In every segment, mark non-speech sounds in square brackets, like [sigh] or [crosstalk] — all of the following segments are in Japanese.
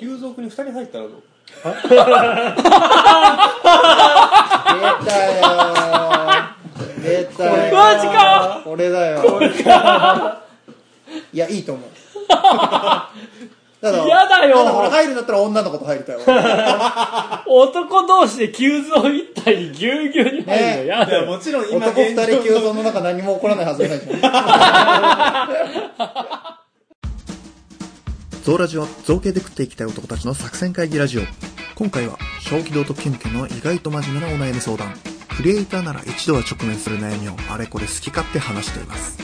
龍蔵君に2人入ったらどう？出たよ出たよマジかこれだよいやいいと思う。ただ嫌だよ。ただ俺入るんだったら女の子と入りたいわ。男同士で急増一体にぎゅうぎゅうに入るのね。嫌だよ。もちろん今男二現状人急増の中何も起こらないはずがないじゃんゾウラジは造形で食っていきたい男たちの作戦会議ラジオ。今回は小気道とキュンキュンの意外と真面目なお悩み相談。クリエイターなら一度は直面する悩みをあれこれ好き勝手話しています。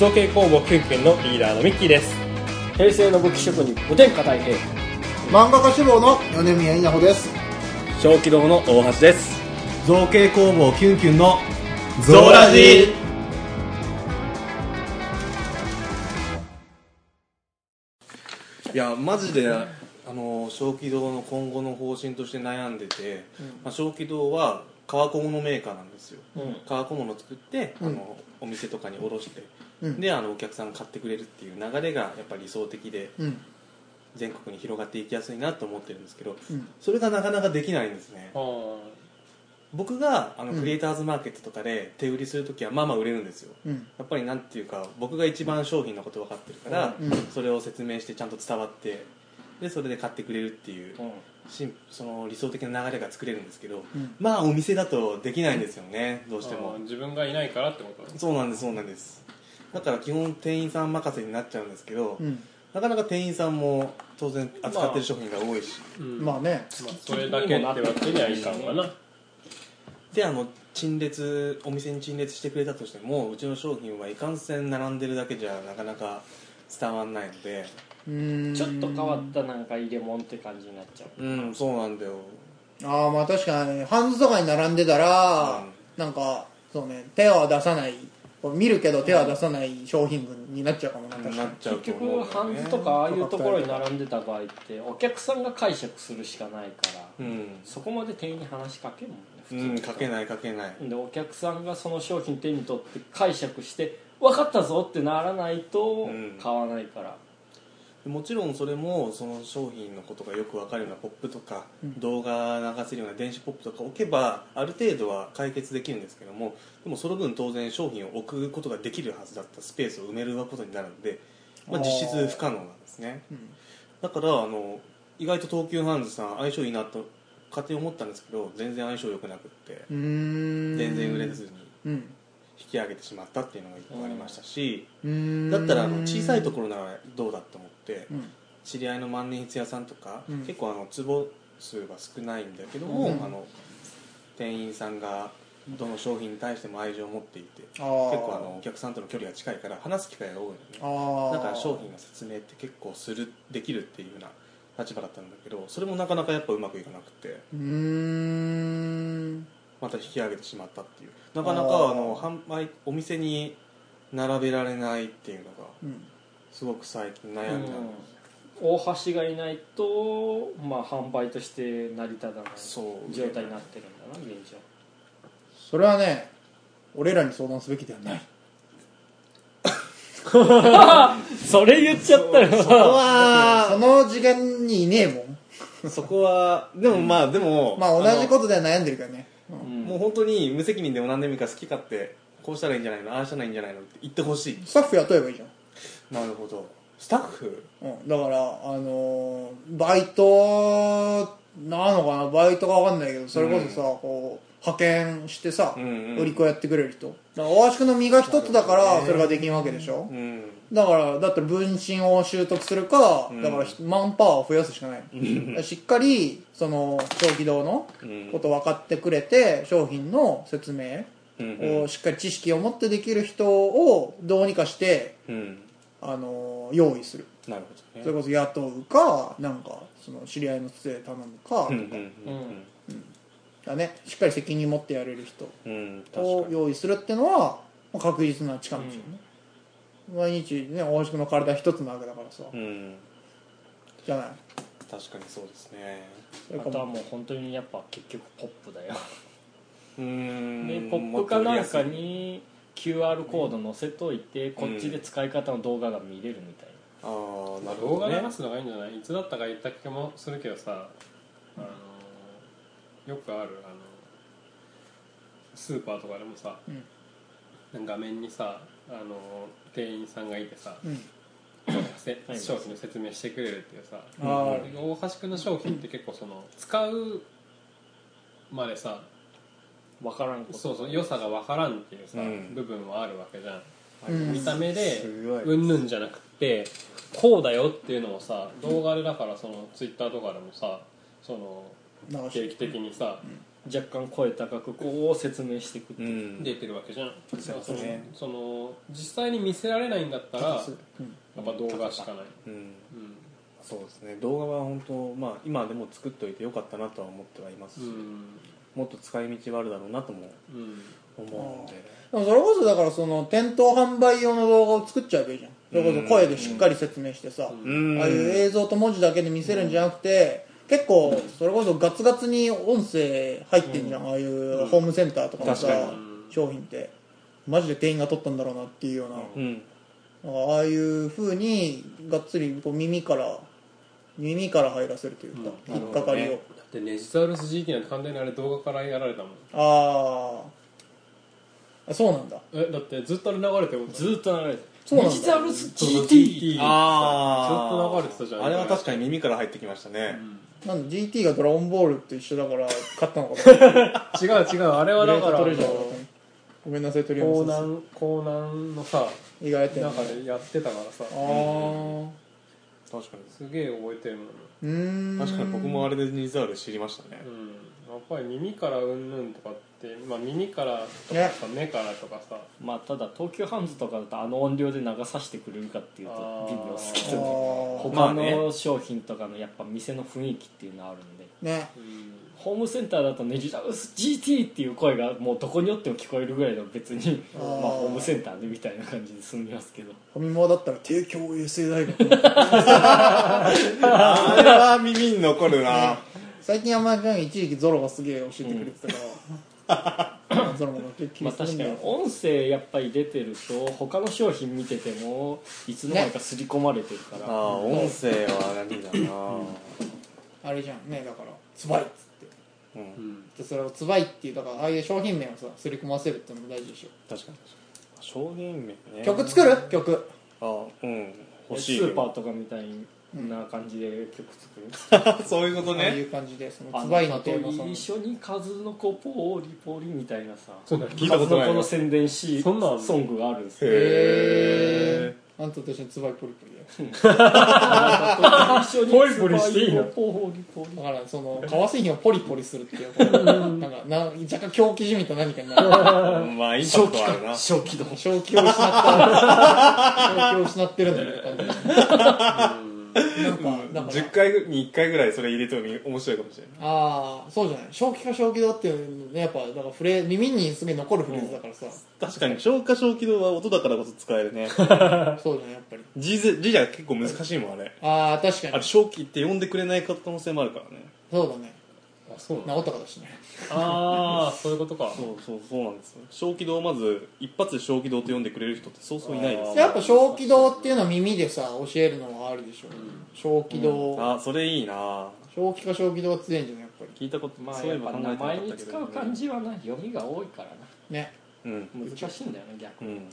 造形工房キュンキュンのリーダーのミッキーです。平成の武器職人お天下太平。漫画家志望の米宮稲穂です。小気道の大橋です。造形工房キュンキュンのゾーラジいやマジで [laughs] あの小気道の今後の方針として悩んでて、まあ、小気道は革小物メーカーなんですよ、うん。革小物を作って、うん。あのお店とかに卸して、うん。であのお客さんが買ってくれるっていう流れがやっぱり理想的でうん。全国に広がっていきやすいなと思ってるんですけどうん。それがなかなかできないんですね僕があのうん。クリエイターズマーケットとかで手売りするときはまあまあ売れるんですよ。うん。やっぱりなんていうか僕が一番商品のこと分かってるから、うん。それを説明してちゃんと伝わってでそれで買ってくれるっていううん。しんその理想的な流れが作れるんですけど、うん。まあお店だとできないんですよねどうしても。自分がいないからってこと？そうなんですそうなんです。だから基本店員さん任せになっちゃうんですけど、うん。なかなか店員さんも当然扱ってる商品が多いし、うんまあね。まあそれだけってわけにはいかんわなであの陳列お店に陳列してくれたとしてもうちの商品はいかんせん並んでるだけじゃなかなか伝わんないのでうーん。ちょっと変わったなんか入れ物って感じになっちゃう。うんそうなんだよ。ああまあ確かにハンズとかに並んでたら、うんなんかそうね手は出さない見るけど手は出さない商品群になっちゃうかもな確かに。なっちゃう結と思う局ハンズとかああいうところに並んでた場合ってお客さんが解釈するしかないからうん、そこまで店員に話しかけんもんね。普うん、にかけないかけない。でお客さんがその商品手に取って解釈して分かったぞってならないとうん。買わないから、もちろんそれもその商品のことがよく分かるようなポップとか、うん。動画流せるような電子ポップとか置けばある程度は解決できるんですけどもでもその分当然商品を置くことができるはずだったスペースを埋めることになるので、まあ、実質不可能なんですね。うん。だからあの意外と東急ハンズさん相性いいなと勝手に思ったんですけど全然相性良くなくって全然売れずにうん。引き上げてしまったっていうのが一個ありましたし、だったらあの小さいところならどうだと思って、うん。知り合いの万年筆屋さんとか、うん。結構あの坪数が少ないんだけども、うん。あの店員さんがどの商品に対しても愛情を持っていて結構あのお客さんとの距離が近いから話す機会が多いのね。だから商品の説明って結構するできるっていうような立場だったんだけどそれもなかなかやっぱうまくいかなくて。うーん。また引き上げてしまったっていう。なかなかあの販売お店に並べられないっていうのがうん。すごく最近悩みなん。です、大橋がいないと、まあ、販売として成り立たないそう。状態になってるんだな現状。それはね俺らに相談すべきではない。[laughs] それ言っちゃったよそこはその次元にいねえもん。そこはでもまあでもまあ同じことでは悩んでるからね。うん。うん。もう本当に無責任でも何でもいいから好き勝手こうしたらいいんじゃないのああしたらいいんじゃないのって言ってほしい。スタッフ雇えばいいじゃん。なるほど。スタッフ？うん、だから、あのーバイトなのかな？バイトか分かんないけどそれこそさ、こう派遣してさ、うんうん。売り子やってくれる人。大橋君の身が一つだからそれができんわけでしょ、うんだからだったら分身を習得するか、うん。だからひマンパワーを増やすしかない、しっかりその小気道のうん。こと分かってくれて商品の説明うんをしっかり知識を持ってできる人をどうにかして、うん。あのー用意する。なるほどね。それこそ雇うかなんかその知り合いのつてで頼むかとか、うん。うんだね、しっかり責任持ってやれる人を用意するっていうのはまあ確実な近道よね、毎日ね大橋君の体一つなわけだからさ、うん。じゃない？確かにそうですね。あとはもう本当にやっぱ結局ポップだよ。うん。でポップかなんかに QR コード載せといてこっちで使い方の動画が見れるみたいああなる動ほどね。画流すのがいいんじゃない？いつだったか言った気もするけどさあのよくあるあのスーパーとかでもさ、画面にさあの店員さんがいてさ、うん。せ商品の説明してくれるっていうさあー。大橋君の商品って結構その使うまでさ分からんこと。そうそう良さが分からんっていうさ、うん。部分はあるわけじゃん、うん。見た目でうんぬんじゃなくてこうだよっていうのをさ動画でだからそのツイッターとかでもさその定期的にさ、若干声高くこう説明していくって出てるわけじゃん。そうですね。そのその実際に見せられないんだったらやっうん。ぱ動画しかない、うん。うん。そうですね。動画は本当まあ今でも作っといてよかったなとは思ってはいますし、うん。もっと使い道はあるだろうなともうん。思うんで。でもそれこそだからその店頭販売用の動画を作っちゃえばいいじゃん。それこそ声でしっかり説明してさ、うん。ああいう映像と文字だけで見せるんじゃなくて、結構それこそガツガツに音声入ってんじゃん、ああいうホームセンターとかのさ、商品って。マジで店員が取ったんだろうなっていうような、ああいう風にがっつりこう耳から耳から入らせるというか、うん。引っかかりを、ね。だってネジサウルス GT なんて完全にあれ動画からやられたもんあー。あそうなんだ。えだってずっとあれ流れてるもんずーっと流れてる。そうなんだ。ネジザウルス GT あずっと流れてたじゃんあれは確かに耳から入ってきましたね、なんで GT がドラゴンボールと一緒だから勝ったのかな [laughs] 違う違うあれはだからレートトレジャーだと思うごめんなさい鳥江山さん南江南のさ意外と中でやってたからさ。あー。確かに。すげえ覚えてるのうーん。確かに僕もあれでニザール知りましたね。うん。やっぱり耳からうんぬんとかって、まあ、耳からとかね。さ目からとかさ。まあただ東急ハンズとかだとあの音量で流させてくれるかっていうと微妙ですけあどーまあ他ねの商品とかのやっぱ店の雰囲気っていうのあるんで。ね。うんホームセンターだとネジザウルス GT っていう声がもうどこによっても聞こえるぐらいの別にあまあーホームセンターでみたいな感じで済みますけど。ファミマだったら帝京衛生大学あれは耳に残るな最近あんまり一時期ゾロがすげえ教えてくれてたから、[laughs] ゾロも結構気まあ確かにするんだよ。に音声やっぱり出てると他の商品見ててもいつの間にか刷り込まれてるから、ああ音声は何だな。[laughs] あれじゃんねだからつばいっつって。うん。うんでそれをつばいっていうだからああいう商品名をさすり込ませるっていうのも大事でしょ、確かに。商品名ね。曲作る？曲。あうん。欲しいスーパーとかみたいな感じで曲作る、[laughs] そういうことね。ああいう感じでそのあつばいののテーマソング。一緒に数の子ポーリポリみたいなさそうだ聞いたことない。数の子の宣伝しそんなんあんのソングがあるんですよ。へあんたと一緒につばいポリポリだよ一緒にポリポリしていいの？ポーリポリだからその革製品をポリポリするっていうなんかな若干狂気じみた何かになるまあインパクトあるな正気の正気を失った正気を失ってるんだけど感じなんかだから。10回に1回ぐらいそれ入れても面白いかもしれない。ああそうじゃない。正気か正気道っていうのねやっぱだからフレ耳にすげえ残るフレーズだからさ、確かに消化小気道は音だからこそ使えるね。[laughs] そうじゃないやっぱり。字ぜ字じゃ結構難しいもんあれ。ああ確かに。あれ正気って呼んでくれない可能性もあるからね。そうだねあそう治ったかだしね。ああそういうことか。そうそうそうなんですよ。小気道をまず一発で小気道と呼んでくれる人ってそうそういないですやっぱ正気道っていうのは耳でさ教えるのはあるでしょ、正気道、あそれいいな。正気か正気道が強いんじゃないやっぱり。聞いたことまあそういえばやっぱ名前に使う漢字はな読みが多いからな。ね。うん。難しいんだよね逆に。うん。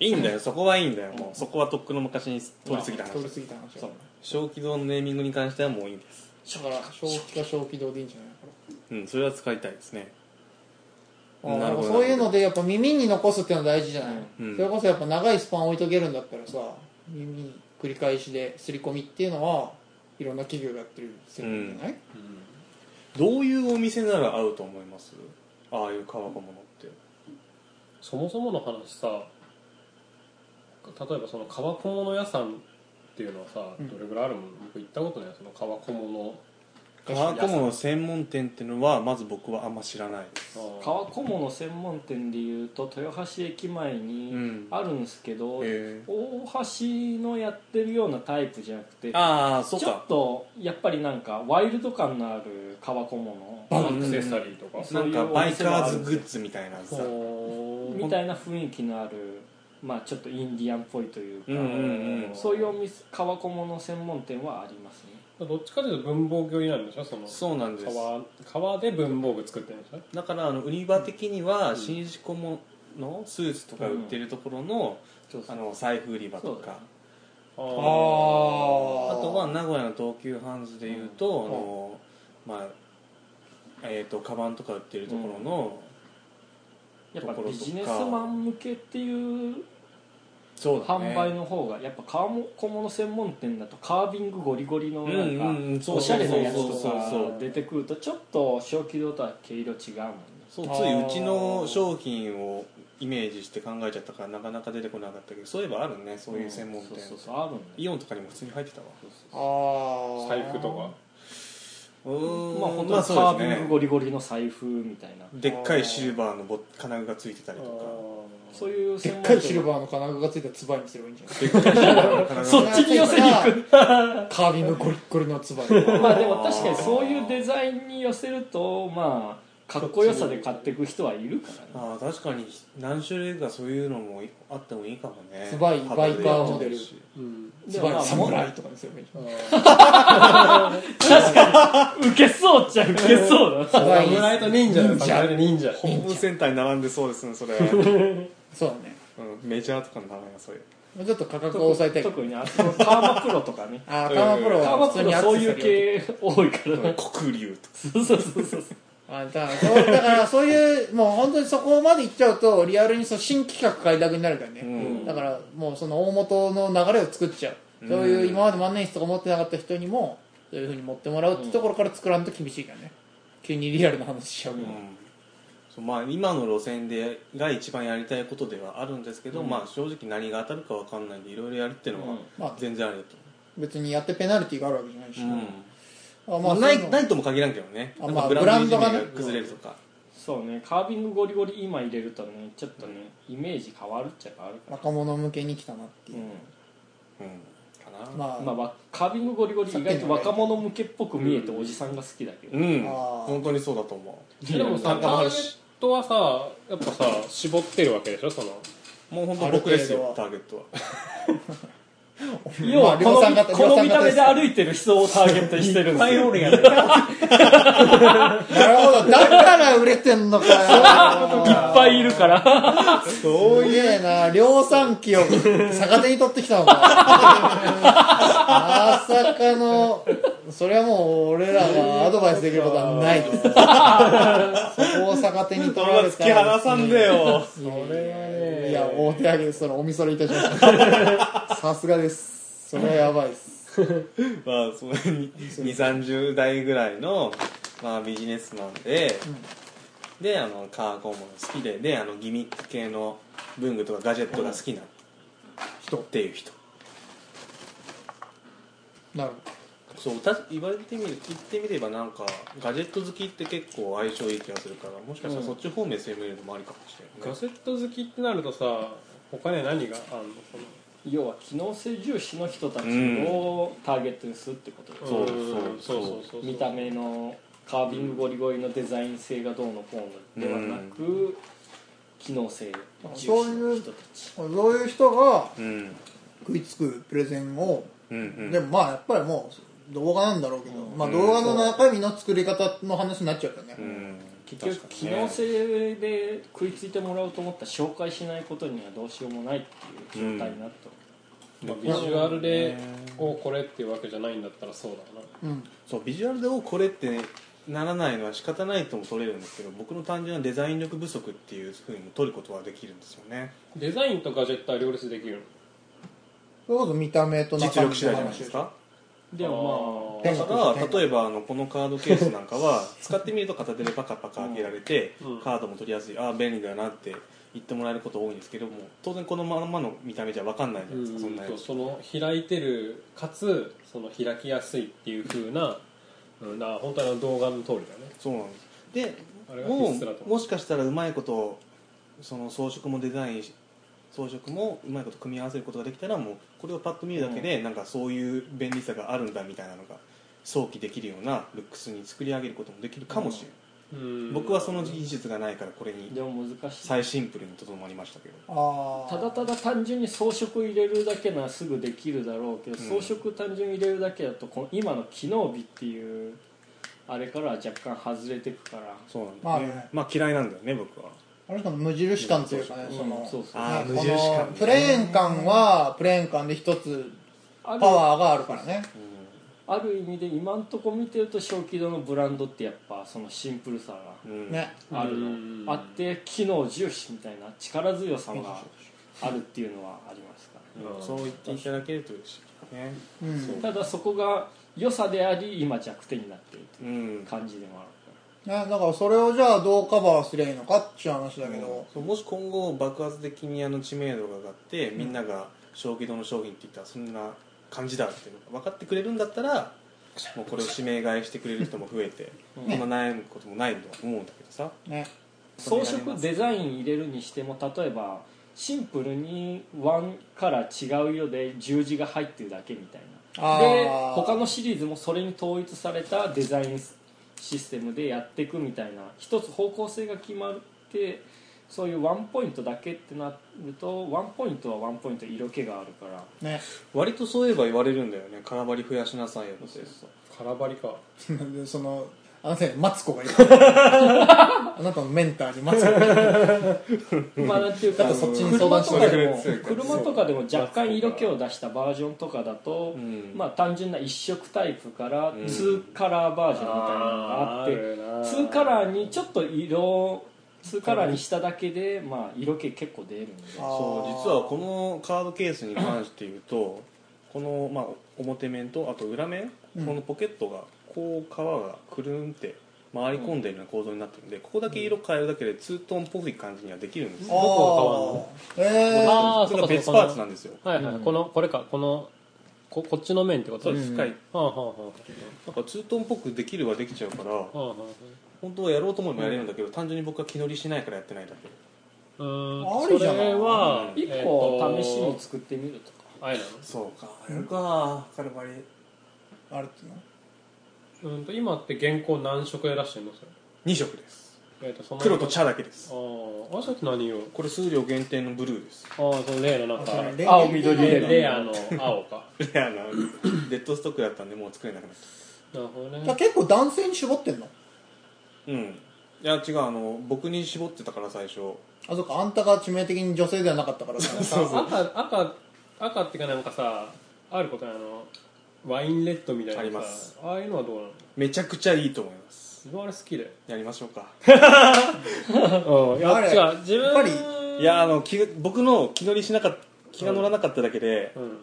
いいんだよ。そこはいいんだよ。もうそこはとっくの昔に通り過ぎた話。通り過ぎた話だ小気道のネーミングに関してはもういいんですだから正気か正気道でいいんじゃない？かうんそれは使いたいですね。らあーなるほどそういうのでやっぱ耳に残すっていうのは大事じゃない、うん。それこそやっぱ長いスパン置いとけるんだったらさ耳に繰り返しで刷り込みっていうのはいろんな企業がやってるするんじゃない、どういうお店なら合うと思います？ああいう革小物って。そもそもの話さ例えばその革小物屋さんっていうのはさ、どれぐらいあるもん？僕行ったことない。その革小物革小物専門店っていうのはまず僕はあんま知らない。です革小物専門店でいうと豊橋駅前うにん。あるんですけど、へ大橋のやってるようなタイプじゃなくてああそうちょっかとやっぱりなんかワイルド感のある革小物アクセサリーとか。そういうなんかバイカーズグッズみたいなさ。みたいな雰囲気のあるまあちょっとインディアンっぽいというか、うんうんうん。そういうお店革小物専門店はありますね。どっちかというと文房具寄りなんでしょ？そのそうなんです。革革で文房具作ってるんでしょ？だからあの売り場的には新志小物のスーツとか売ってるところの,、そうそうあの財布売り場とか。ああとは名古屋の東急ハンズでいうと、あのまあえー、とカバンとか売ってるところの、やっぱビジネスマン向けっていうそうだね。販売の方がやっぱ革小物専門店だとカービングゴリゴリのなんうんうんうんかおしゃれなやつとそうそうそうそうか出てくるとちょっと小気道とは毛色違うもんね。そうついうちの商品をイメージして考えちゃったからなかなか出てこなかったけどそういえばあるねそういう専門店、そうそうそうあるんだよイオンとかにも普通に入ってたわ。ああ財布とか？うーんまあ本当にまあカービングゴリゴリの財布みたいな。でっかいシルバーのボ金具がついてたりとか。そういうでっかいシル店バーの金具がついたツバにすればいいんじゃない？金具そっちに寄せに行く。カービングゴリッゴリのツバまあでも確かにそういうデザインに寄せるとまあかっこよさで買っていく人はいるからね。ああ確かに何種類かそういうのもあってもいいかもね。ツバイバイカーモデル。うん。ツバイサムライとかにすればいいじウケそうっちゃウケそうだ。侍と忍者だ。よ侍と忍者。ホームセンターに並んでそうですねそれ、う [laughs] そうだねん、メジャーとかの名前がそれもうちょっと価格を抑えたい特にあそこカーマプロとかね。[laughs] あーカーマプロは普通にそういう系多いから。ね黒竜とか。そうそうそうそうあだからそうだからそういうもう本当にそこまで行っちゃうとリアルにそう新企画開拓になるからね、うん。だからもうその大元の流れを作っちゃう、そういう今まで万年筆とか持ってなかった人にもそういうふうに持ってもらうってところから作らんと厳しいからね。急にリアルな話しちゃうから、うん。まあ、今の路線でが一番やりたいことではあるんですけど、まあ、正直何が当たるか分かんないんでいろいろやるっていうのはまあ全然ありだと別にやってペナルティーがあるわけじゃないし、あまあ、ないないとも限らんけどね。あまあブランドがね。が崩れるとか、そうね。カービングゴリゴリ今入れるとねちょっとねイメージ変わるっちゃ変わるか若者向けに来たなっていう、ら、うん、かな、まあ、まあわカービングゴリゴリ意外と若者向けっぽく見えておじさんが好きだけど、うん。あー本当にそうだと思でもさ単価もあるしターゲットはさやっぱさ絞ってるわけでしょ？そのうもう本当僕ですある程度はよターゲットは [laughs] 要はこの,、この見た目で歩いてる人をターゲットにしてるんですよ。なるほど。だから売れてんのかよ。いっぱいいるから。すげえな量産機を逆手に取ってきたのか。まさかの。それはもう俺らがアドバイスできることはない。ですそこを逆手に取られた突き放さんでよ。それはねいや大手上げそのおみそれいたしました。さすがですそれはやばいです。[laughs] まあその2 3 0代ぐらいの、まあ、ビジネスマンで、であのカーコンも好きでであのギミック系の文具とかガジェットが好きな人。っていう人、なるそうた言われてみる言ってみればなんかガジェット好きって結構相性いい気がするからもしかしたらそっち方面攻めるのもありかもしれない、ガセット好きってなるとさ他には何があるの？その要は機能性重視の人たちをターゲットにするってことです、そうそうそうそう見た目のカービングゴリゴリのデザイン性がどうのこうのではなく、機能性重視の人たち。そういう人がうん。食いつくプレゼンをうんうん。でもまあやっぱりもう動画なんだろうけど、まあ動画の中身の作り方の話になっちゃうからね、うん結局機能性で食いついてもらおうと思ったら紹介しないことにはどうしようもないっていう状態になってまあビジュアルでおこれっていうわけじゃないんだったらそうだな。うん。そうビジュアルでおこれってならないのは仕方ないとも取れるんですけど僕の単純なデザイン力不足っていうふうにも取ることはできるんですよね。デザインとガジェットは両立できるの？それこそ見た目と中身実力次第じゃないですか？でもまペンだから例えばあのこのカードケースなんかは [laughs] 使ってみると片手でパカパカ開けられて、うん。カードも取りやすいああ便利だなって言ってもらえること多いんですけども当然このままの見た目じゃ分かんないじゃないですか、そんなやつ。とその開いてるかつその開きやすいっていう風な、うん、だから本当にあの動画の通りだね。そうなんです。でもう。うもしかしたらうまいことその装飾もデザインし装飾もうまいこと組み合わせることができたらもうこれをパッと見るだけで、なんかそういう便利さがあるんだみたいなのが想起できるようなルックスに作り上げることもできるかもしれない、うん。僕はその技術がないからこれにでも難しい。最シンプルにとどまりましたけど。ああただただ単純に装飾入れるだけならすぐできるだろうけど、うん。装飾単純に入れるだけだとこの今の機能美っていうあれからは若干外れてくから。そうなんだまあねね。まあ嫌いなんだよね僕はあれかな無印感というかねうんそのプレーン感はプレーン感で一つあるパワーがあるからね。ある意味で今んとこ見てると小気道のブランドってやっぱそのシンプルさがあるうん。のあって機能重視みたいな力強さがあるっていうのはありますからね。うん。そう言っていただけると嬉しいね。うん。ただそこが良さであり今弱点になってるとういうん。感じでもあるねだからそれをじゃあどうカバーすりゃいいのかっていう話だけど。そうもし今後爆発的にあの知名度が上がってみんなが小気道の商品って言ったらそんな感じだっていうのが分かってくれるんだったらもうこれを指名買いしてくれる人も増えてうん。そんな悩むこともないと思うんだけどさ。ね。装飾デザイン入れるにしても例えばシンプルにワンカラー違う色で十字が入ってるだけみたいな。あでー。他のシリーズもそれに統一されたデザインシステムでやっていくみたいな一つ方向性が決まってそういうワンポイントだけってなるとワンポイントはワンポイント色気があるからね。割とそういえば言われるんだよね。空張り増やしなさいよって。空張りか。[laughs] でそのあなたにマツコがいる。[laughs] あなたのメンターにマツコがいる。まあなんていうかそっちに相車談してと車とかでも若干色気を出したバージョンとかだと、うん。まあ単純な一色タイプからん。2カラーバージョンみたいなのがあって、るな2カラーにちょっと色2カラーにしただけで、まあ、色気結構出るんで。あそう実はこのカードケースに関して言うとこの、まあ、表面とあと裏面、うん。このポケットがこう皮がくるんって回り込んでるような構造になってるんでここだけ色変えるだけでツートンっぽい感じにはできるんですよ、あーえあー。それが別パーツなんですよ。はいはい、このこれかこのここっちの面ってことそうです。深い、はあはあはなんかツートンっぽくできるはできちゃうからあはあは本当はやろうと思えばやれるんだけど、単純に僕は気乗りしないからやってないだけ。あうーん。ありじゃない。それは1個試しに作ってみるとか、あれなの？そうか。やるか。カルバリあるっていうの？うんと今って原稿何色で出してんのそれ2色です。えーとその黒と茶だけです。あああそれって何色？これ数量限定のブルーです。ああその例のなんかあそれレ青緑レレレアの青か。レアな。デッドストックだったんでもう作れなくなった。なるほどじゃあね結構男性に絞ってんの？うん。いや違うあの僕に絞ってたから最初。あそっか。あんたが致命的に女性ではなかったから [laughs] 赤赤赤っていうかなんかさあることあのワインレッドみたいなさあります。ああいうのはどうなの？めちゃくちゃいいと思います。自分あれ好きでやりましょうか。[laughs] うん。いやあれ違う。自分やっぱりいやあの気が僕の気乗りしなかった気が乗らなかっただけで、うん。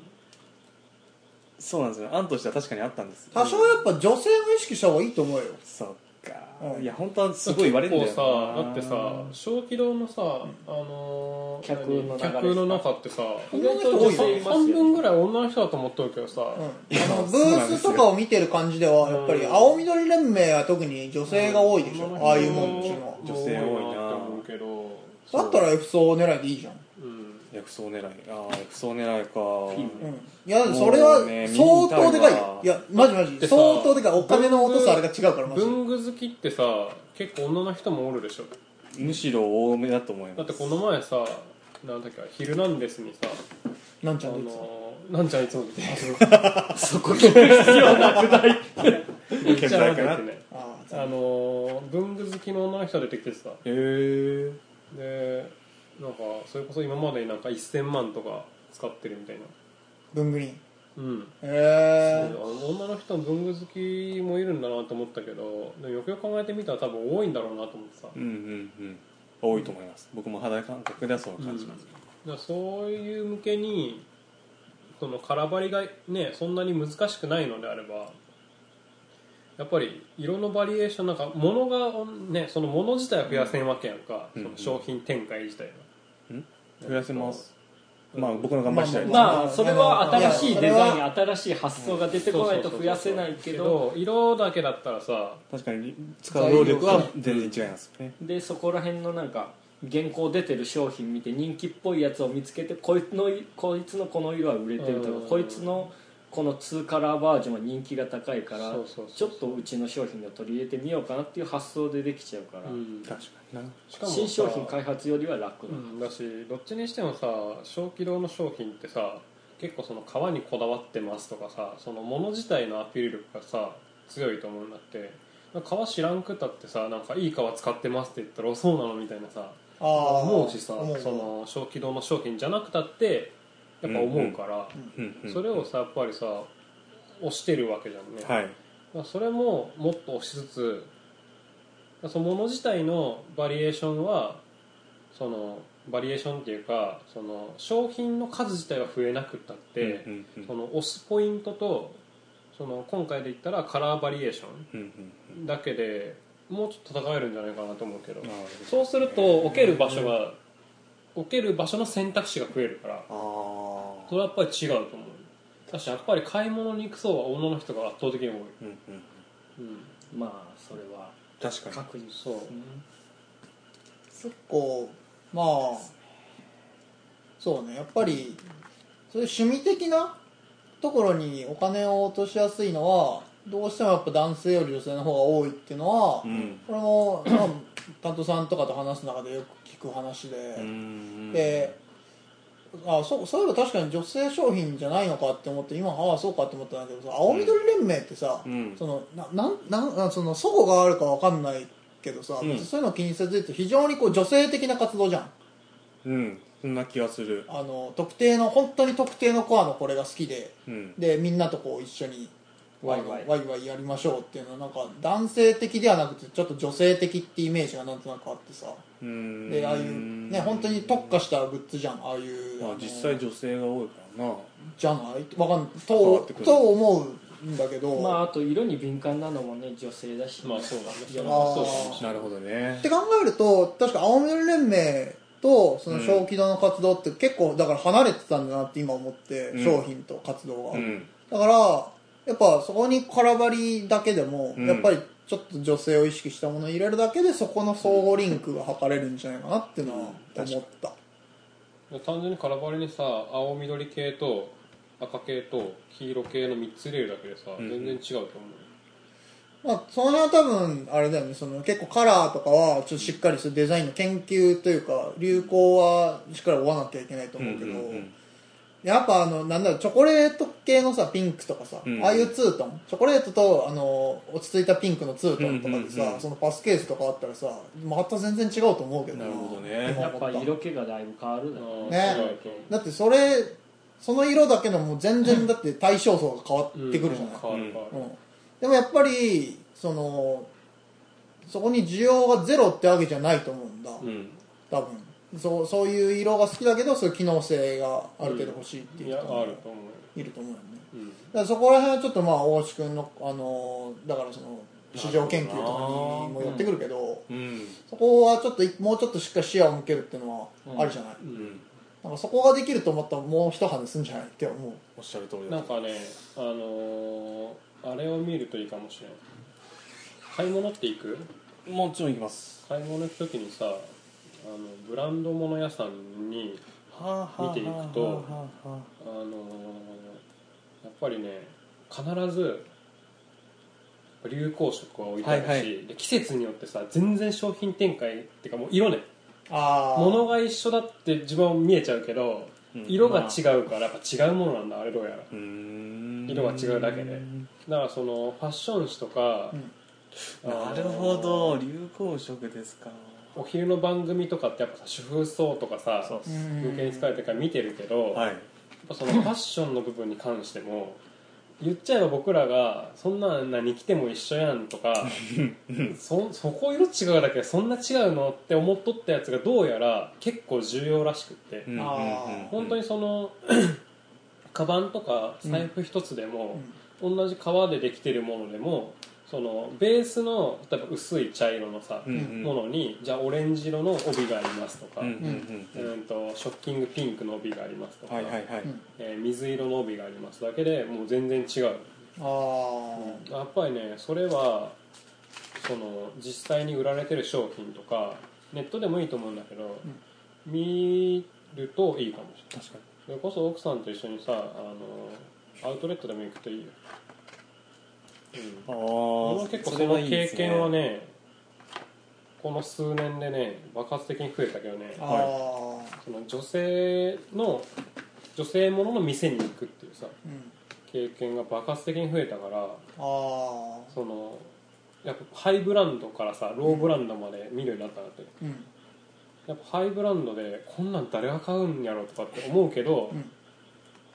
そうなんですよ。案としては確かにあったんです。多少やっぱ女性を意識した方がいいと思うよ。そっか、うん。いや本当はすごい言われるんだよ結構さだってさ小気道のさ、あのー客の流れ客の中ってさ半分ぐらい女の人だと思っとるけどさ、うん。あのブースとかを見てる感じではやっぱり青緑連盟は特に女性が多いでしょ、ああいうもんっていうのは。女性多いな。って思うけど。だったら F 層狙いでいいじゃん、うん薬草狙い。ああ薬草狙いか。うん、いやそれはもうね相当でかい。見たいやマジマジ。でさ相当でかい。お金の落とすあれが違うからマジで。文具好きってさ結構女の人もおるでしょ。むしろ多めだと思います。だってこの前さなんだっけ「ヒルナンデス」にさなんちあゃんのやつ。のーなんちゃんいつも出て。[laughs] そこ聞く必要なくない？めっちゃなねああのー文具好きの女の人が出てきてさ。へえでなんかそれこそ今までになんか1000万とか使ってるみたいな。文具にうん。へえあの女の人の文具好きもいるんだなと思ったけどでもよくよく考えてみたら多分多いんだろうなと思ってさ。うんうんうん。多いと思います。僕も肌感覚ではそう感じます、だからそういう向けにその空張りがねそんなに難しくないのであればやっぱり色のバリエーションなんか物がねその物自体は増やせんわけやんか、うん。その商品展開自体は、増やせます。まあ僕の頑張り次第です、まあそれは新しいデザイン新しい発想が出てこないと増やせないけど色だけだったらさ確かに使う労力は全然違いますね。でそこら辺のなんか現行出てる商品見て人気っぽいやつを見つけてこいつのこいつのこの色は売れてるとうん。かこいつのこの2カラーバージョンは人気が高いからそうそうちそう。ょっとうちの商品を取り入れてみようかなっていう発想でできちゃうから、うん確かにな。しかもさ新商品開発よりは楽な、うん。だしどっちにしてもさ小気道の商品ってさ結構その革にこだわってますとかさそのもの自体のアピール力がさ強いと思うんだって。革知らんくったってさなんかいい革使ってますって言ったらおそうなのみたいなさああ思うしさその小気道の商品じゃなくたってやっぱ思うから、それをさやっぱりさ押してるわけじゃんね、はい。だからそれももっと押しつつそのもの自体のバリエーションはそのバリエーションっていうかその商品の数自体は増えなくったって、その押すポイントとその今回で言ったらカラーバリエーションだけでもうちょっと戦えるんじゃないかなと思うけど。そうすると置ける場所が置ける場所の選択肢が増えるから。あそれはやっぱり違うと思う。だしやっぱり買い物に行く層は女の人が圧倒的に多い、うんうんうん、まあそれは。確かに。確実そう。結構まあそうね。やっぱりそういう趣味的なところにお金を落としやすいのはどうしてもやっぱ男性より女性の方が多いっていうのは、うん。これも、まあ、担当さんとかと話す中でよく聞く話で、うん。であそうそういえば確かに女性商品じゃないのかって思って今ああそうかって思ったんだけどさ青緑連盟ってさ、うん。そのななんなんあそのがあるかわかんないけどさ、うん。そういうの気にせず非常にこう女性的な活動じゃん。うん。そんな気がする。あの特定の本当に特定のコアのこれが好きで。うん。でみんなとこう一緒にワイワイ。ワイワイ。やりましょうっていうのはなんか男性的ではなくてちょっと女性的ってイメージがなんとなくあってさ。うん。でああいうね本当に特化したグッズじゃんああいうまあ実際女性が多いからな。じゃない？わかんない。とと思うんだけど、まああと色に敏感なのもね女性だし、まあそうだね。いやあー。そうかもしれなるほどね。って考えると確か青緑連盟とその小気道の活動って結構だから離れてたんだなって今思って、うん。商品と活動が、うん。だからやっぱそこに空張りだけでも、うん。やっぱりちょっと女性を意識したものを入れるだけでそこの相互リンクが図れるんじゃないかなっていうのは思った、単純にカラバリにさ青緑系と赤系と黄色系の3つ入れるだけでさ、うん全然違うと思うまあ、その辺は多分あれだよね。その結構カラーとかはちょっとしっかりするデザインの研究というか流行はしっかり追わなきゃいけないと思うけど、うんうんうんやっぱあのなんだろうチョコレート系のさピンクとかさ、うん。ああいうツートン？チョコレートとあの落ち着いたピンクのツートンとかでさ、うんうんうん。そのパスケースとかあったらさまた全然違うと思うけどなるほどね。今やっぱ色気がだいぶ変わるだろううんね。違うと思うだってそれその色だけのもう全然だって対象層が変わってくるじゃない、変わる変わる、うん。でもやっぱりそのそこに需要がゼロってわけじゃないと思うんだ、うん。多分そうそういう色が好きだけどそういう機能性がある程度欲しいっていう人もあると思ういると思うよね。うん。だからそこら辺はちょっとまあ大橋君のあのだからその市場研究とかにも寄ってくるけどうん。そこはちょっともうちょっとしっかり視野を向けるっていうのはあるじゃない、うん。なんかそこができると思ったらもう一跳ねすんじゃないって思う。おっしゃる通りだなんかねあのーあれを見るといいかもしれない買い物って行く？もちろん行きます。買い物行く時にさあのブランド物屋さんに見ていくとあのーやっぱりね必ず流行色が置いてあるし、はいはい。で季節によってさ全然商品展開っていうかもう色ね。ああ物が一緒だって自分は見えちゃうけど、うん。色が違うからやっぱ違うものなんだあれどうやら。色が違うだけで。だからそのファッション誌とか、あのなるほど。流行色ですかお昼の番組とかってやっぱさ主婦層とかさそううん向けに使われてるから見てるけど、やっはいぱそのファッションの部分に関しても言っちゃえば僕らがそんな何着ても一緒やんとか [laughs] そそこ色違うだけでそんな違うのって思っとったやつがどうやら結構重要らしくって、うん本当にその [laughs] カバンとか財布一つでも、同じ革でできてるものでもそのベースの例えば薄い茶色のさ、うんうん。ものにじゃあオレンジ色の帯がありますとか、うんうんうんうん。とショッキングピンクの帯がありますとか、はいはいはい。えー水色の帯がありますだけでもう全然違う、ああ、やっぱりねそれはその実際に売られてる商品とかネットでもいいと思うんだけど、見るといいかもしれない。確かそれこそ奥さんと一緒にさあのアウトレットでも行くといいよ、うん、あ俺は結構その経験はねこの数年でね爆発的に増えたけどね。あその女性の女性ものの店に行くっていうさーうん。経験が爆発的に増えたからあそのやっぱハイブランドからさローブランドまで見るようになったんだって。ーうん。やっぱハイブランドでこんなん誰が買うんやろとかって思うけど、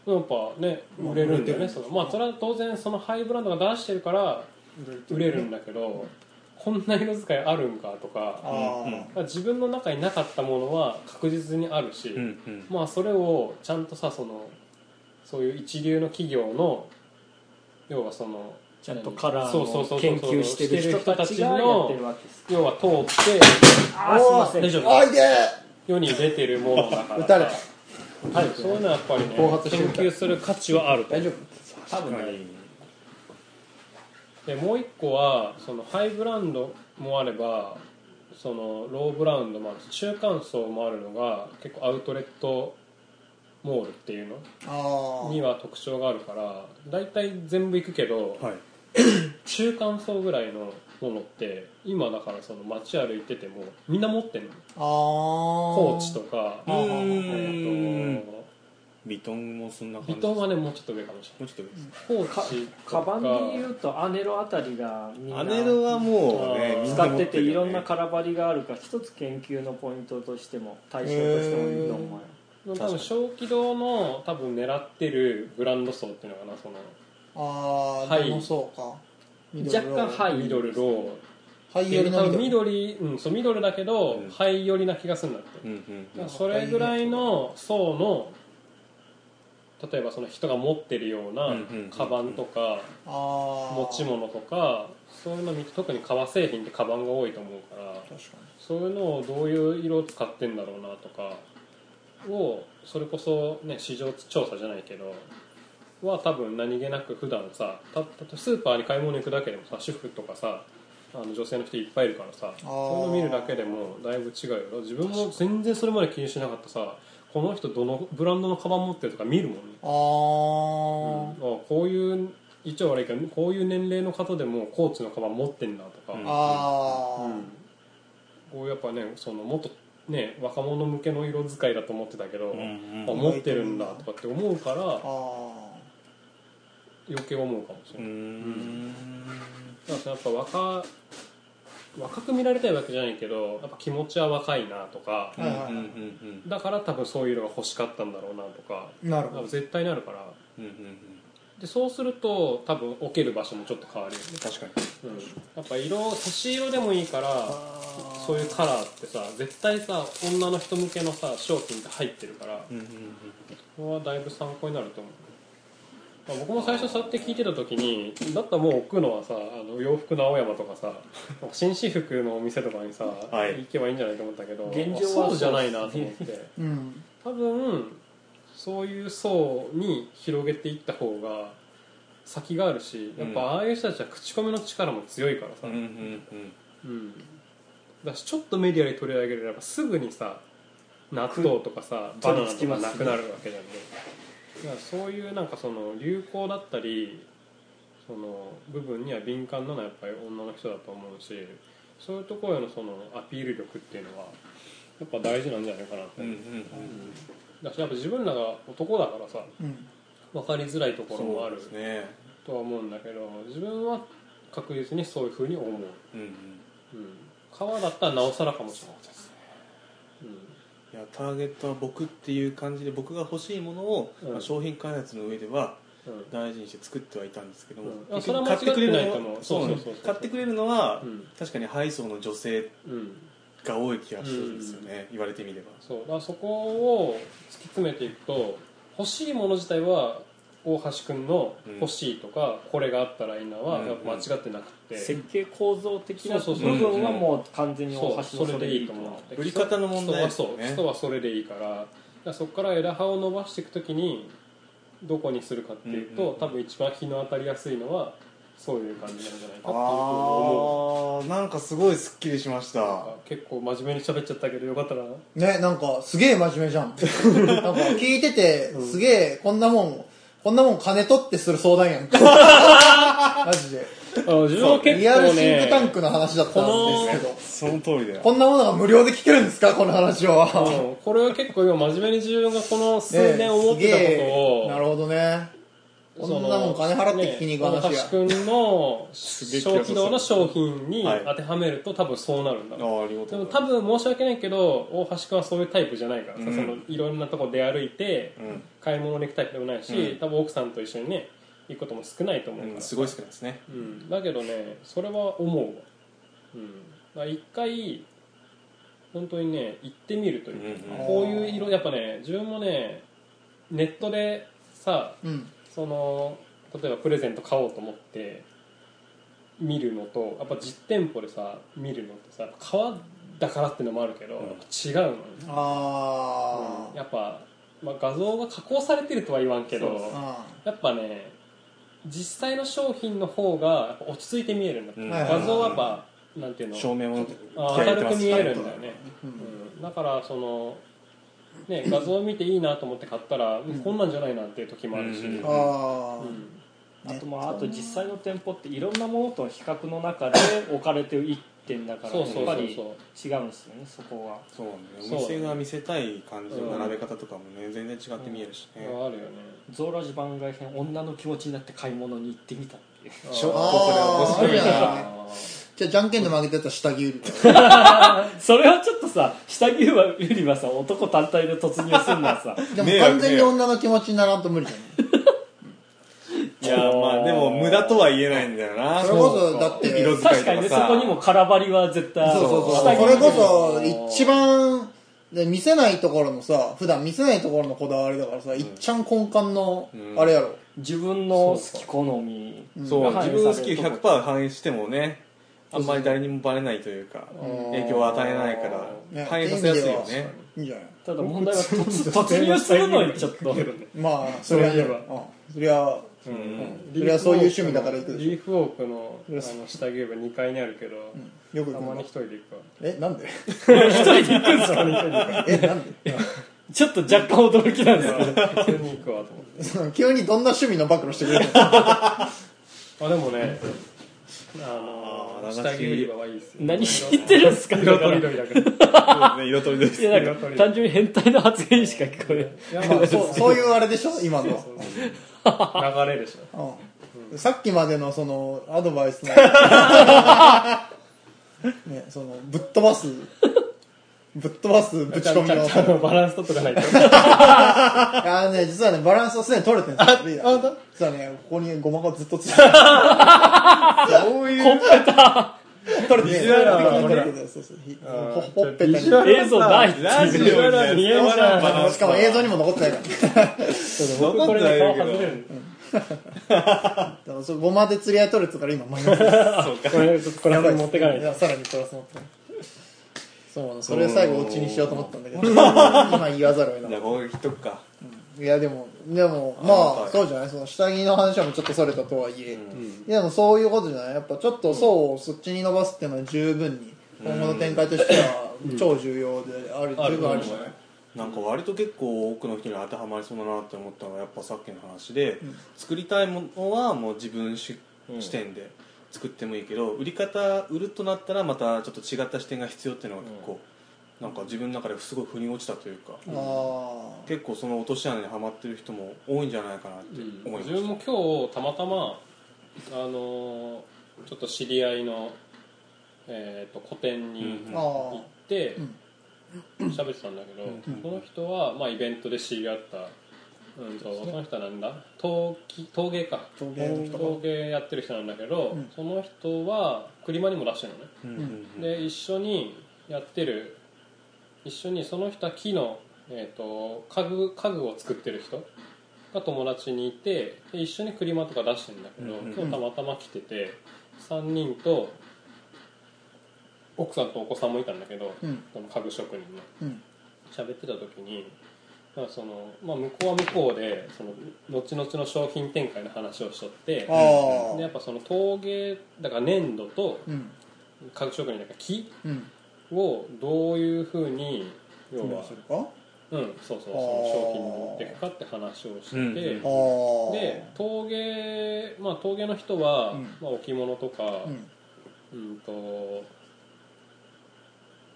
やっぱねまあ売れるんだよねそのまあそれは当然そのハイブランドが出してるから売れるんだけど、こんな色使いあるんかとか自分の中になかったものは確実にあるし、うんうん。まあそれをちゃんとさそのそういう一流の企業の要はそのちゃんとカラーそうそうそうそうの研究してる人たちがやってるわけです要は通ってあーすいません。大丈夫。あいで世に出てるものだから撃たれたはい、そういうのはやっぱりね研究する価値はあると。大丈夫。多分でもう一個はそのハイブランドもあればそのローブランドもあるし中間層もあるのが結構アウトレットモールっていうの？あには特徴があるから大体全部行くけどはい。中間層ぐらいのものって今だからその街歩いててもみんな持ってるの。ああコーチとか。えーとビトンもそんな感じ。ビトンはねもうちょっと上かもしもうちょっと上です。れないコーチとカバンで言うとアネロあたりがみんなアネロはもうね使ってていろんな空張りがあるから一つ研究のポイントとしても対象としてもいいと思うよ。多分小気道の多分狙ってるブランド層っていうのかなその。ああはいでもそうか若干ハイミドルローハイ寄り多分の緑緑、うん、そうミドルだけど、うん。ハイ寄りな気がするんだって、うんうんだからそれぐらいの層の例えばその人が持ってるようなうんうんうんカバンとかああ持ち物とかそういうの見て特に革製品ってカバンが多いと思うから確かそういうのをどういう色を使ってんだろうなとかをそれこそね市場調査じゃないけどは多分何気なく普段さたたスーパーに買い物行くだけでもさ主婦とかさあの女性の人いっぱいいるからさそういうの見るだけでもだいぶ違うよ。自分も全然それまで気にしなかったさこの人どのブランドのカバン持ってるとか見るもんね、あー、あこういう一応悪いけどこういう年齢の方でもコーチのカバン持ってんだとか、うん。あこうやっぱねそのもっとね若者向けの色使いだと思ってたけど、うんうん。あ持ってるんだとかって思うから余計思うかもしうれない、ん。だからやっぱ若若く見られたいわけじゃないけどやっぱ気持ちは若いなとか。だから多分そういう色が欲しかったんだろうなとか。ーなるほど。多分絶対なるから。うんうんうん。でそうすると多分置ける場所もちょっと変わるよね、確かに。うん、やっぱ色差し色でもいいからそういうカラーってさ絶対さ女の人向けのさ商品って入ってるから。うんうんうん。これはだいぶ参考になると思う、まあ、僕も最初そうやって聞いてた時にだったらもう置くのはさあの洋服の青山とかさ [laughs] 紳士服のお店とかにさ、はい。行けばいいんじゃないと思ったけど現状はそうじゃないなと思って。うん。多分そういう層に広げていった方が先があるしやっぱああいう人たちは口コミの力も強いからさ、うんうんうん。うん、だしちょっとメディアで取り上げるとやっぱすぐにさ納豆とかさバナナとかなくなるわけじゃんねそういうなんかその流行だったりその部分には敏感なのはやっぱり女の人だと思うしそういうところへのそのアピール力っていうのはやっぱ大事なんじゃないかなって、うんうんうんだしやっぱ自分らが男だからさうん分かりづらいところもあるね。とは思うんだけど自分は確実にそういうふうに思う、うんうん。うん、革だったらなおさらかもしれないいやターゲットは僕っていう感じで僕が欲しいものを、うん。まあ商品開発の上では大事にして作ってはいたんですけども、うん。買ってくれるのはそう買ってくれるのは、うん。確かにハイソーの女性うん。が多い気がするんですよね、言われてみれば。そう。だからそこを突き詰めていくと欲しいもの自体は大橋君の欲しいとか、これがあったらいいなはうんやっぱ間違ってなくて、設計構造的な部分はもう完全に大橋のそれでいいと思う。う。売り方の問題ですよね。人はそう人はそれでいいから。そこから枝葉を伸ばしていくときにどこにするかっていうと、多分一番日の当たりやすいのはそういう感じなんじゃないかっていうふうに思ああなんかすごいすっきりしました。か結構真面目に喋っちゃったけどよかったらねなんかすげえ真面目じゃん。[laughs] なんか聞いててすげえこんなもんこんなもん金取ってする相談やんか。[laughs] マジで。あの自分は結リアル構シンクタンねクの話だったんですけど。その通りだよ。こんなものが無料で聞けるんですか？この話は。う。んこれは結構今真面目に自分がこの数ね年思ってたことを。[laughs] なるほどねこんなもん金払って聞きに行く話や、ね大橋君の小規模の商品にはい。当てはめると多分そうなるんだああありがでう多分申し訳ないけど大橋君はそういうタイプじゃないからさ、うん。そのいろんなとこ出歩いてうん。買い物に行くタイプでもないし、うん。多分奥さんと一緒にね行くことも少ないと思うから、うん、すごい少ないですね。うん、だけどねそれは思うわ、うん、だから一回本当にね行ってみるというか、うんうん。こういう色やっぱね自分もねネットでさうんその例えばプレゼント買おうと思って見るのとやっぱ実店舗でさ見るのってさやっぱ革だからってのもあるけど、ん。やっぱ違うのね、あやっぱ、まあ、画像が加工されてるとは言わんけどあやっぱね実際の商品の方が落ち着いて見えるんだって、うん。画像はやっぱなんていうの照明もあ明るく見えるんだよね、うん。うん、だからそのね画像を見ていいなと思って買ったら、こんなんじゃないなっていう時もあるし、うん。あうん。あとまああと実際の店舗っていろんなものとの比較の中で置かれてる一点だからそうそうそうそう。やっぱり違うんですよねそこは。そうね。お店が見せたい感じの並べ方とかもね全然違って見えるしね、あるよね。ゾーラジ番外編女の気持ちになって買い物に行ってみたっていう。ちょっとそれ面白いなじゃあじゃんけんで負けてた下着売り。[laughs] それはちょっとさ下着売りはさ男単体で突入するのはさ。でも完全に女の気持ちにならんと無理じゃん。いや [laughs] まあでも無駄とは言えないんだよな。それこそだって色使いとかさ。確かにねそこにも空張りは絶対そうそうそう。それこそ一番で見せないところのさ普段見せないところのこだわりだからさ、いっちゃん根幹のうん。あれやろ、自分の好き好みそう。自分の好き映されるとこ。100%反映してもねあんまり誰にもバレないというかうん。影響を与えないからね反映させやすいよね。いいんじゃないただ問題は突突入するのにちょっと。まあそれはねそういえば。うん。そりゃうん。それはそういう趣味だから行くでしょ。リーフウォークのあの下着売り場2階にあるけど、よくたまに一人で行くわ。えなんで？一人で行くんですか？えなんで？ちょっと若干驚きなんですけど。普通に行くわと思って。急にどんな趣味の暴露してくれるの？[laughs] あでもねあのあー下着売り場はいいですよ。何言ってるんですか？色とりどりだから。そうですね色とりどりです。いやなんか単純に変態の発言しか聞こえない。いやまあそう [laughs] そういうあれでしょ？今の。流れでしょ。うん。さっきまでのそのアドバイスの。[laughs] ねそのぶっ飛ばすぶっ飛ばすぶち込みの。ちゃんバランス取っとかないと。[laughs] あのね実はねバランスをすでに取れてるんですよ。リーダー。実はねここにゴマがずっとつ。いてるそういう。コンペタ取れてビジュアル的にね。取れてる。そうそうほほっぺたに。ビジュアル映像ない。ラジオいうじゃ見えしかも映像にも残ってないから。僕これで顔外れる。だからそう。ゴマで釣り合い取れてたから今マイナスこれちょっとこれ持ってかない。とさらにプラス持ってそうなのそれ最後オチにしようと思ったんだけど。今言わざるを得なかっじゃあここ切っとくか。たいやでもでもあまはいあそうじゃない？その下着の話はもうちょっとそれたとはいえ、うん。いやでもそういうことじゃない？やっぱちょっと層をそっちに伸ばすっていうのは十分に今後の展開としては超重要である、十分あるじゃないなんか割と結構多くの人に当てはまりそうだなって思ったのはやっぱさっきの話で、作りたいものはもう自分主視点で作ってもいいけど売り方売るとなったらまたちょっと違った視点が必要っていうのが結構、なんか自分の中ですごい腑に落ちたというか、あ結構その落とし穴にはまってる人も多いんじゃないかなって思いました、自分も今日たまたまあのーちょっと知り合いの、えー、と個展にうん行ってうん。喋ってたんだけど、その人は、まあ、イベントで知り合った、うん、とその人はなんだ。陶器陶芸か。陶芸の人か。陶芸やってる人なんだけど、うん。その人は車にも出してるのね。うんうんうん。で一緒にやってる一緒にその人は木の、えー、と家具家具を作ってる人が友達にいてで一緒に車とか出してるんだけど、うんうん。今日たまたま来てて3人と奥さんとお子さんもいたんだけど、うん。その家具職人の。うん。喋ってた時にまあそのまあ、向こうは向こうでその後々の商品展開の話をしとってでやっぱその陶芸だから粘土とうん。家具職人だから木うん。をどういうふうに要どうはするか？うんそうそうその商品に持っていくかって話をしてて、うん。うん。ああで陶芸まあ陶芸の人は、うん。まあ、置物とか、うん。うんと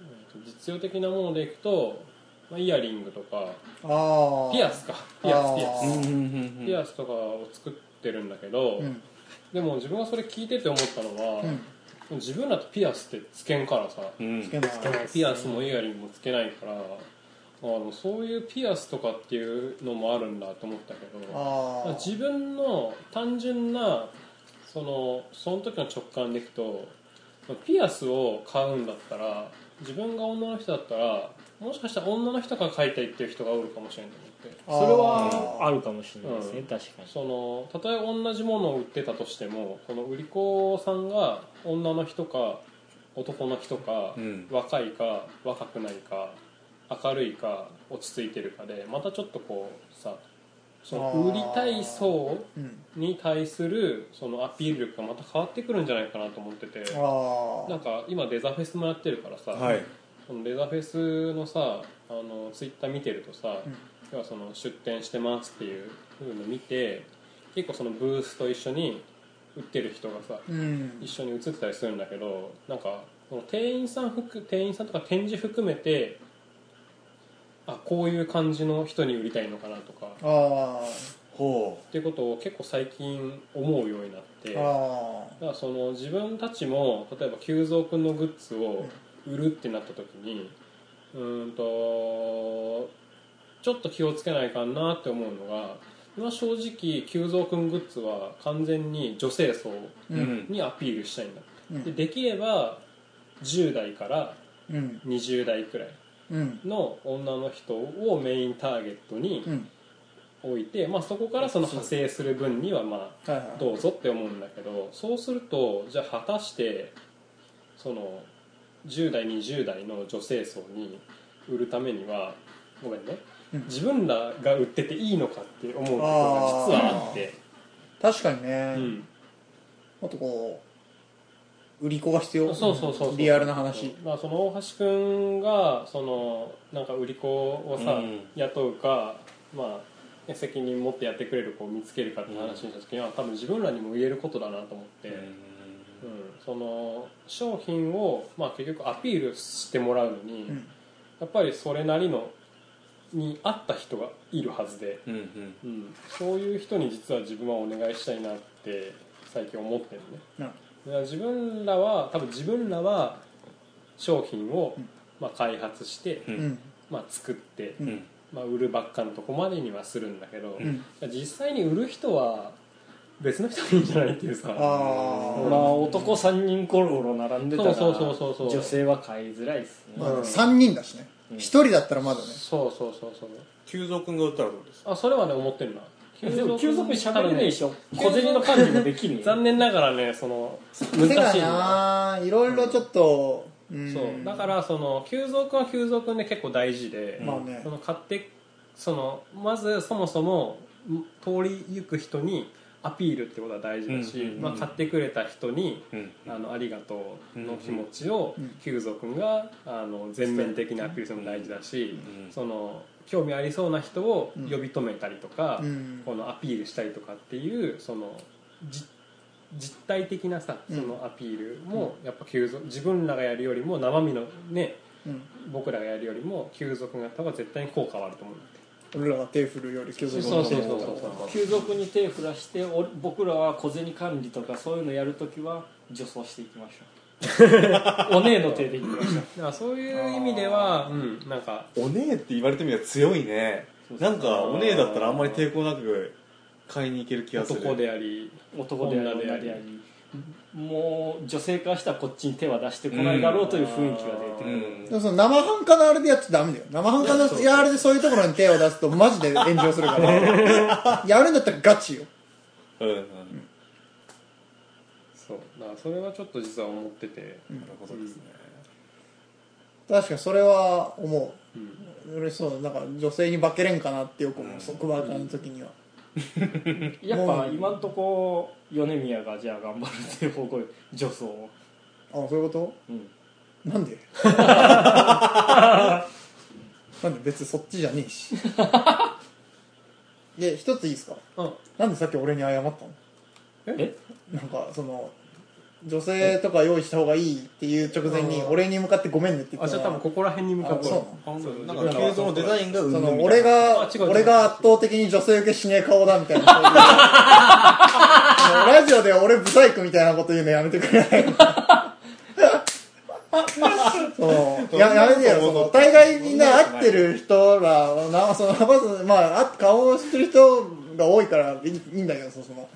えーと実用的なものでいくと、まあ、イヤリングとかピアスか。ピアスピアあスーピアスとかを作ってるんだけど、うん。でも自分がそれ聞いてて思ったのは、うん。自分だとピアスってつけんからさ、うん。つけない。ピアスもイヤリングもつけないからあのそういうピアスとかっていうのもあるんだと思ったけど自分の単純なそのその時の直感でいくとピアスを買うんだったら自分が女の人だったらもしかしたら女の人が買いたいっていう人がおるかもしれないと思って。それはあるかもしれないですね、うん。確かに。そのたとえ同じものを売ってたとしてもその売り子さんが女の人か男の人か、うん。若いか若くないか明るいか落ち着いてるかでまたちょっとこうさその売りたい層うん。に対するそのアピール力がまた変わってくるんじゃないかなと思ってて。なんか今デザフェスもやってるからさ、はいそのデザフェスのさあのツイッター見てるとさ、うん。要はその出店してますっていう風の見て結構そのブースと一緒に売ってる人がさうん。一緒に写ってたりするんだけどなんかその店員さん含店員さんとか展示含めてあこういう感じの人に売りたいのかなとかあほっていうことを結構最近思うようになってだからその自分たちも例えば久蔵君のグッズを売るってなった時にうーんとちょっと気をつけないかんなって思うのが今正直久蔵君グッズは完全に女性層にアピールしたいんだ、うん。でできれば10代からうん。20代くらいうん。の女の人をメインターゲットにうん。置いて、まあ、そこからその派生する分にはまあどうぞって思うんだけどそうするとじゃあ果たしてその10代20代の女性層に売るためにはごめんね、うん。自分らが売ってていいのかって思うところが実はあって。確かにね、うん。もっとこう売り子が必要？そうそうそうそう。リアルな話。まあ、その大橋君がそのなんか売り子をさ、うん。雇うか、まあね、責任持ってやってくれる子を見つけるかって話にした時には、多分自分らにも言えることだなと思って、うんその商品を、まあ、結局アピールしてもらうのに、うん。やっぱりそれなりのに合った人がいるはずで、うんうん。うん、そういう人に実は自分はお願いしたいなって最近思ってるね。なだから自分らは多分自分らは商品を、まあ、開発して、ううん。んまあ、作って、うんうん。まあ、売るばっかのとこまでにはするんだけど、うん。実際に売る人は別の人がいいんじゃないっていうかあまあ男3人コロコロ並んでたらそうそうそうそう女性は買いづらいですね、まあ、うん3人だしね。うん。1人だったらまだね。そうそうそうそう。久蔵君が売ったらどうですか？あそれはね思ってるな。でも急速に喋れないでしょ。急小銭の管理もできるよ。[laughs] 残念ながらねその難しいのないろいろちょっと、うん。そう。だからその急増君は急増君で結構大事で、まあね。その買ってそのまずそもそもん通り行く人にアピールってことは大事だし、うんうんうんまあ、買ってくれた人にうん。あのありがとうの気持ちをうん。久蔵君があの全面的にアピールするのも大事だし、うん。その興味ありそうな人を呼び止めたりとか、うん。このアピールしたりとかっていうそのじ実体的なさそのアピールもやっぱ急増自分らがやるよりも生身のねうん。僕らがやるよりも急速がやった方が絶対に効果はあると思うんだって俺らが手振るより急そう速そうそうそう。そう。急速に手振らしてお僕らは小銭管理とかそういうのやるときは女装していきましょう。[laughs] お姉の手でいきましょう。だからそういう意味ではうん。なんかおねえって言われてみれば強いね。なんかおねえだったらあんまり抵抗なく買いに行ける気がする。男であり男であり女であり女でありもう女性からしたらこっちに手は出してこないだろうという雰囲気が出てくる、うん。でもその生半可なあれでやっちゃダメだよ。生半可なやあれでそういうところに手を出すとマジで炎上するから。[laughs] やるんだったらガチよ。うんうん。そう。だからそれはちょっと実は思ってて。なるほどですね。確かにそれは思う。ん。う嬉しそう。なんか女性に化けれんかなってよく思う。束縛の時にはやっぱ今んとこ米宮がじゃあ頑張るっていう方向女装を、あそういうこうん、となんで？なんで別にそっちじゃねえし。[laughs] で一ついいですか？うん。なんでさっき俺に謝ったの？え？なんかその女性とか用意した方がいいっていう直前に俺に向かってごめんねって言あじゃったらあ多分ここら辺に向かって。あそう。あそう。なんか急増のデザインがうんその俺があ違う違う。俺が圧倒的に女性受けしねえ顔だみたいな。[laughs] そういうあのラジオで俺ブサイクみたいなこと言うのやめてくれ。な [laughs] いそう。ややめてよその。大概みんな会ってる人らなそのまずまああ顔を知ってる人が多いからいいいいんだけどその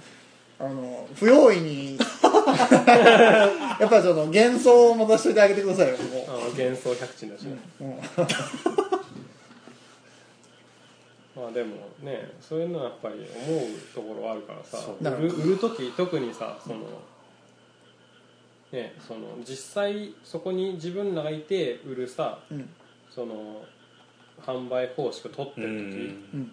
あの不用意に [laughs] やっぱりその幻想を持たせておいてあげてくださいよもあ幻想百珍だしね、う、うん。まあでもねそういうのはやっぱり思うところはあるからさ売る売る時特にさそのねその実際そこに自分らがいて売るさうん。その販売方式を取ってうる時ん。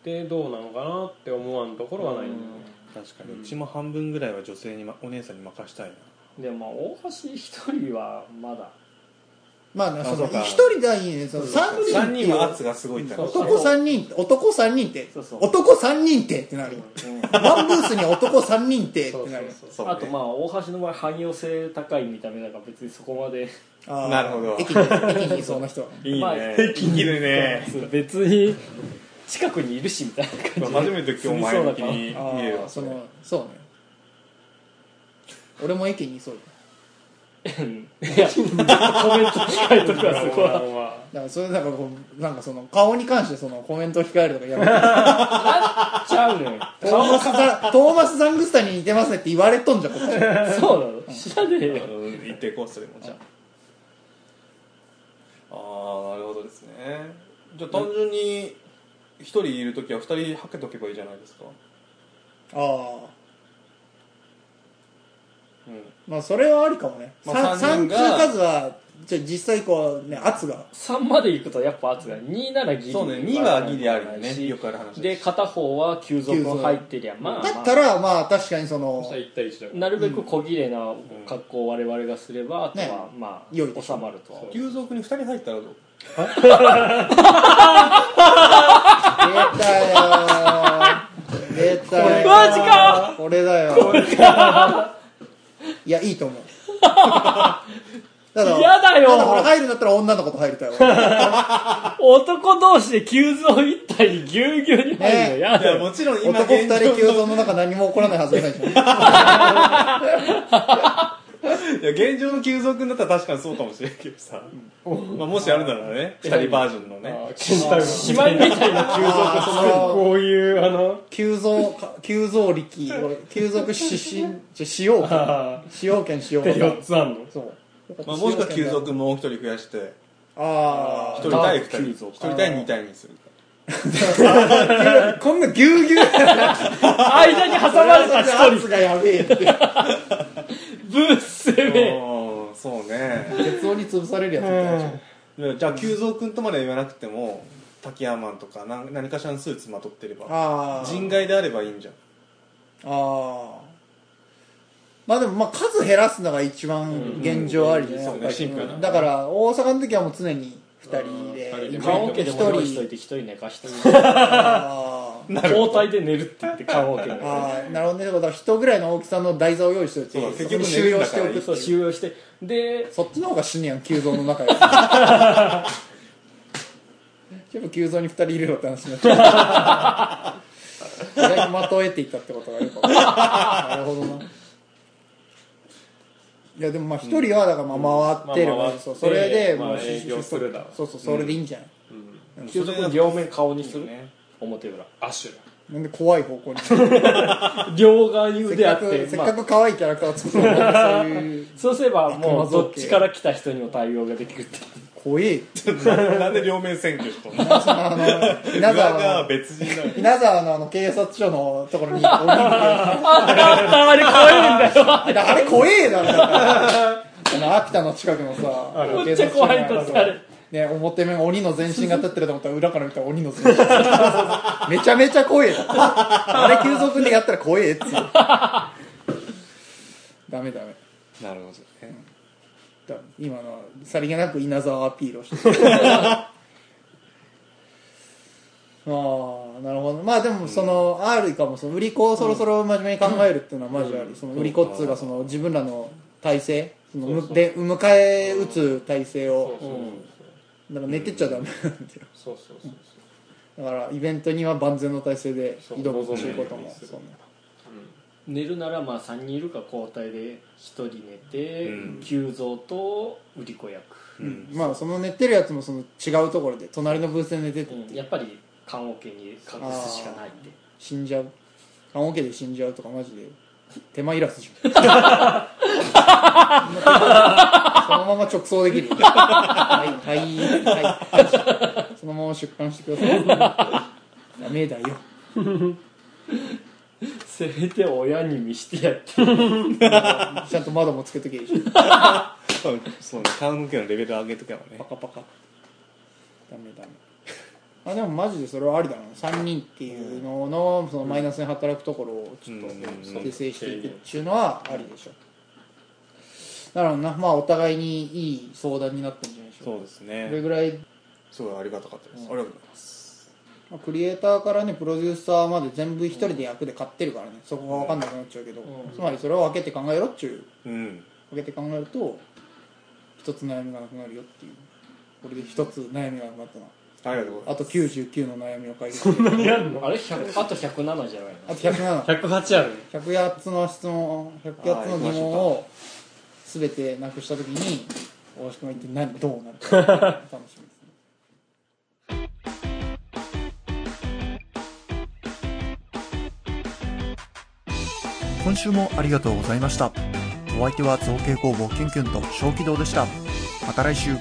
ってどうなのかなって思わんところはないんだよね確かに。うちも半分ぐらいは女性に、ま、お姉さんに任したいな。でもまあ大橋一人はまだ。まあね、そうか。一人がいいね、その三人3っていう。人は圧がすごいって話男三人、男三人って。男三人ってってなる。ワンブースに男三人ってってなる。あとまあ大橋の場合汎用性高い見た目だから別にそこまで。なるほど。駅に、駅にいそうな人は。いいまあね生きるね。そう。別に近くにいるしみたいな感じ初めて今日前向きにあ見れるその、そうね。俺も駅にいそうだ。いやコメント控えとくわそこははだからそれなんかこう、なんかその、顔に関してそのコメントを控えるとかやめて。ちゃうのよトーマスザ、トーマス・ザングスタに似てますねって言われとんじゃん、こっち。そうなの。知らねえよ。うん。言っていこうそれもじゃあ。ああなるほどですね。じゃあ単純に一人いる時は二人はけとけばいいじゃないですか。ああ。うん。まあ、それはありかもね。まあ三三三人が通数は、じゃあ実際こうね、圧が。3まで行くとやっぱ圧が2ならギリ。そうね。2はギリあるよね。よくある話で片方は急速入ってりゃまあ、だまったら、まあ確かにそのそした、ら1対1だあ、なるべく小切れな格好を我々がすれば、あとねはま良いでしょあ収まるとは。急速に二人入ったらどう？出 [laughs] たよー。出たよー。マジか。これだよ。いや、いいと思う。[laughs] ただ、嫌だよ。ただ俺入るんだったら女の子と入りたいわ。男同士で急増一体にぎゅうぎゅうに入るのだよ、もちろん今男二現人急状増の中何も起こらないはずがないじゃん。[laughs] いや現状の急速だったら確かにそうかもしれんけどさ、まあ、もしあるならね二人バージョンのね。姉妹みたいな急増そのこういうあの急増か、急増力、[laughs] 急増し、し、じゃ使用権。使用権使用権。4つあんの？そう。まあ、もしくは急速もう一人増やして。あ一人対二人。急増一人対二対にするあ。こんなぎゅうぎゅう。[laughs] 間に挟まれた一人。圧がやべえって。[laughs] ブース攻め。うんそうね。鉄音に潰されるやつみたいでしょ。じゃあ急蔵君とまでは言わなくても滝山マンとか何何かしらのスーツまとってればああ。人外であればいいんじゃん。ああ。まあでもまあ数減らすのが一番現状ありね。うん。そうねやっぱり。シンプルなだから大阪の時はもう常に二人で。うん。二人で。棺桶でも用意しとい一て一人寝かしてあ [laughs] ー交代で寝るって言って棺桶にあーなるほどね。だから人ぐらいの大きさの台座を用意しておいてそう。そこに収容しておくってそう。いう収容して。でそっちの方が死ぬやん急増の中よ [laughs] やっぱ急増に二人いるのって話になっちゃう。それに的を得ていったってことがよくなるほどな。いやでもまあ一人はだからまあ回ってればいい、まあ回ってそれでまあもう営業するだろうそうそうそれでいいんじゃない、うん。急速両面顔にする？ね表裏。アッシュだ。なんで怖い方向に。[laughs] 両側に腕あってせっまあ。かく可愛いキャラクターを作ったのにそういう。そうすればもうどっちから来た人にも対応ができるって怖え。[laughs] なんで両面選挙し [laughs] 稲沢の別人なの稲沢のあの警察署のところに降りてあれ怖いんだよ。あれ怖えだろ。だからあの秋田の近くのさめっちゃ怖いんだってあれね表面鬼の全身が立ってると思ったら裏から見たら鬼の全身。めちゃめちゃ怖えだあれ急速でやったら怖えっつう。ダメダメ。なるほどね。だ今のはさりげなく稲沢アピールをしてる。ああなるほど。まあでもその、あるかもその売り子をそろそろ真面目に考えるっていうのはマジあり、その売り子っつうかその自分らの体制。そので迎え撃つ体制をだから寝てっちゃダメなんだよ。そうそうそうそう。だからイベントには万全の体制で挑むっていうこともそう。そうね。寝るならまあ3人いるか交代で1人寝て、うん。急増と売り子役、うん。まあその寝てるやつもその違うところで隣のブースで寝てて。うん。やっぱり棺桶に隠すしかないって。死んじゃう。棺桶で死んじゃうとかマジで手間いらずじゃん。[laughs] そのまま直送できる。はいはいはい。そのまま出棺してください。ダメだよ。せめて親に見してやって。ちゃんと窓もつけとけいいし。[laughs] そうね棺桶のレベル上げとけばね。パカパカ。ダメダメあでもマジでそれはありだな。3人っていうののそのマイナスに働くところをちょっとうん訂正していくっていうのはありでしょ。だからな。まあお互いにいい相談になったんじゃないでしょそうですこれねぐらい？すごいありがたかったです、ありがとうございます。まあクリエイターからねプロデューサーまで全部一人で役で買ってるからね。そこが分かんなくなっちゃうけど、つまりそれを分けて考えろっちゅう。うん。分けて考えると一つ悩みがなくなるよっていう。これで一つ悩みがなくなったなありがとうございあと99の悩みを解決。してあれ？100あと107じゃないの？あと107 108あるね108つの質問108つの疑問を全てなくした時に大橋君が一体何どうなるか。[laughs] 楽しみですね。今週もありがとうございました。お相手は造形工房キュンキュンと小気道でした。また来週